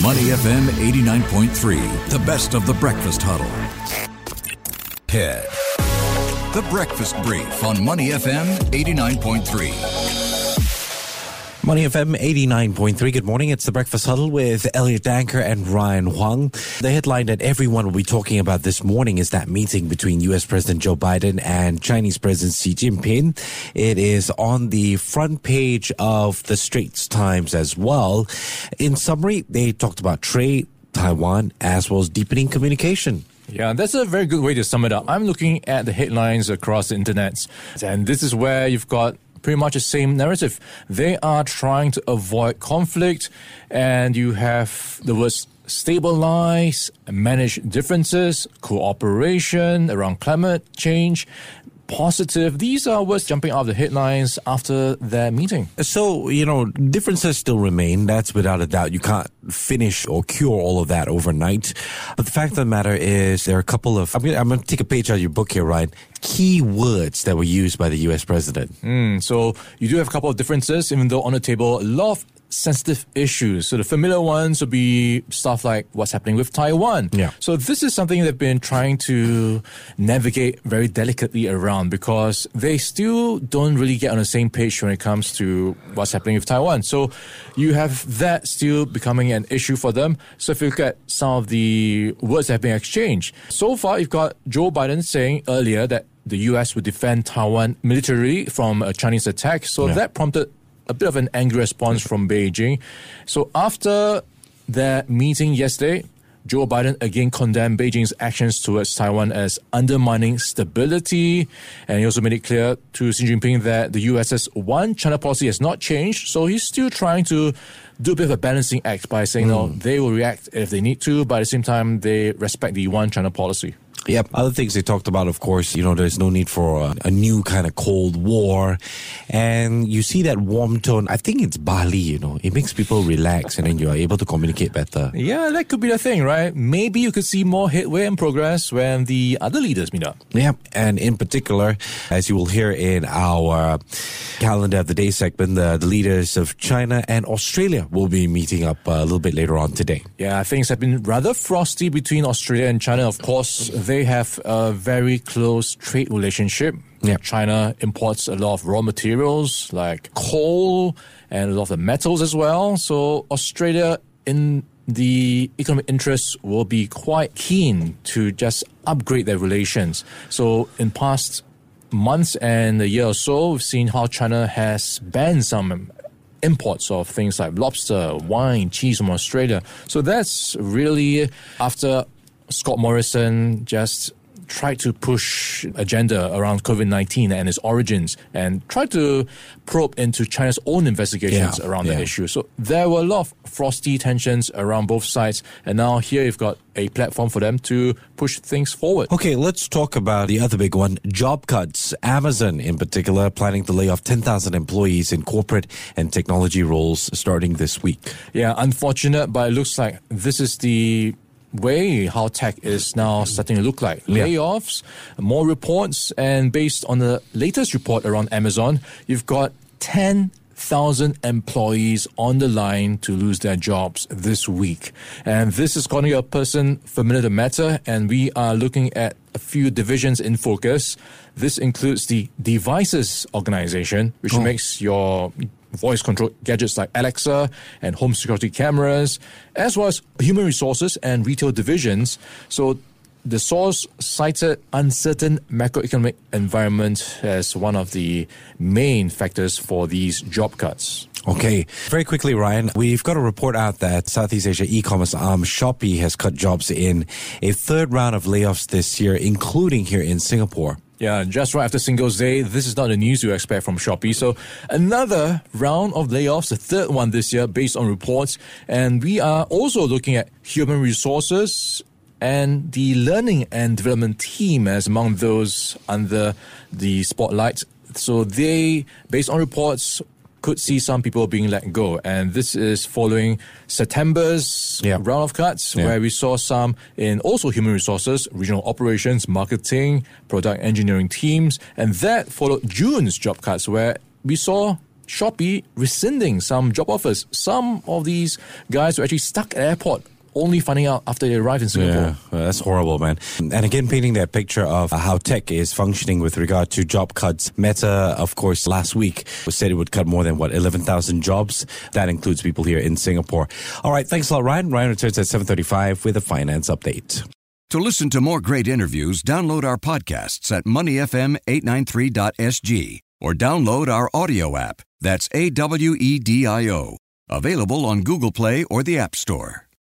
Money FM 89.3, the best of the breakfast huddle. Head. The breakfast brief on Money FM 89.3. Money FM 89.3. Good morning. It's the Breakfast Huddle with Elliot Danker and Ryan Huang. The headline that everyone will be talking about this morning is that meeting between US President Joe Biden and Chinese President Xi Jinping. It is on the front page of the Straits Times as well. In summary, they talked about trade, Taiwan, as well as deepening communication. Yeah, that's a very good way to sum it up. I'm looking at the headlines across the internet, and this is where you've got pretty much the same narrative. They are trying to avoid conflict, and you have the words stabilize, manage differences, cooperation around climate change, positive. These are words jumping out of the headlines after that meeting. So, you know, differences still remain. That's without a doubt. You can't finish or cure all of that overnight. But the fact of the matter is there are a couple of, I'm going I'm to take a page out of your book here, Ryan. Key words that were used by the US president. Mm, so you do have a couple of differences, even though on the table, a lot of sensitive issues. So the familiar ones would be stuff like what's happening with Taiwan. Yeah. So this is something they've been trying to navigate very delicately around because they still don't really get on the same page when it comes to what's happening with Taiwan. So you have that still becoming an issue for them. So if you look at some of the words that have been exchanged, so far you've got Joe Biden saying earlier that the U.S. would defend Taiwan militarily from a Chinese attack. So Yeah. that prompted a bit of an angry response from Beijing. So after that meeting yesterday, Joe Biden again condemned Beijing's actions towards Taiwan as undermining stability. And he also made it clear to Xi Jinping that the US's one China policy has not changed. So he's still trying to do a bit of a balancing act by saying, hmm. no, they will react if they need to, but at the same time, they respect the one China policy. Yep. Other things they talked about, of course, you know, there's no need for a, a new kind of Cold War. And you see that warm tone. I think it's Bali, you know, it makes people relax and then you are able to communicate better. Yeah, that could be the thing, right? Maybe you could see more headway and progress when the other leaders meet up. Yeah, and in particular, as you will hear in our calendar of the day segment, the, the leaders of China and Australia will be meeting up uh, a little bit later on today. Yeah, things have been rather frosty between Australia and China. Of course, they have a very close trade relationship. Yeah. China imports a lot of raw materials like coal and a lot of the metals as well. So Australia in the economic interests will be quite keen to just upgrade their relations. So in past months and a year or so, we've seen how China has banned some imports of things like lobster, wine, cheese from Australia. So that's really after Scott Morrison just tried to push agenda around COVID-19 and its origins and tried to probe into China's own investigations Yeah, around yeah. the issue. So there were a lot of frosty tensions around both sides. And now here you've got a platform for them to push things forward. Okay, let's talk about the other big one job cuts. Amazon, in particular, planning to lay off 10,000 employees in corporate and technology roles starting this week. Yeah, unfortunate, but it looks like this is the way how tech is now starting to look like. Yeah. Layoffs, more reports, and based on the latest report around Amazon, you've got 10,000 employees on the line to lose their jobs this week. And this is to a person familiar to matter, and we are looking at a few divisions in focus. This includes the devices organization, which oh. makes your voice control gadgets like Alexa and home security cameras, as well as human resources and retail divisions. So the source cited uncertain macroeconomic environment as one of the main factors for these job cuts. Okay, very quickly, Ryan, we've got a report out that Southeast Asia e-commerce arm Shopee has cut jobs in a third round of layoffs this year, including here in Singapore. Yeah, just right after Singles Day, this is not the news you expect from Shopee. So another round of layoffs, the third one this year based on reports. And we are also looking at human resources and the learning and development team as among those under the spotlight. So they, based on reports, could see some people being let go. And this is following September's Yeah. round of cuts, Yeah. where we saw some in also human resources, regional operations, marketing, product engineering teams. And that followed June's job cuts, where we saw Shopee rescinding some job offers. Some of these guys were actually stuck at airport only finding out after they arrive in Singapore. Yeah, that's horrible, man. And again, painting that picture of how tech is functioning with regard to job cuts. Meta, of course, last week said it would cut more than what 11,000 jobs. That includes people here in Singapore. All right, thanks a lot, Ryan. Ryan returns at 7:35 with a finance update. To listen to more great interviews, download our podcasts at moneyfm893.sg or download our audio app. That's A W E D I O. Available on Google Play or the App Store.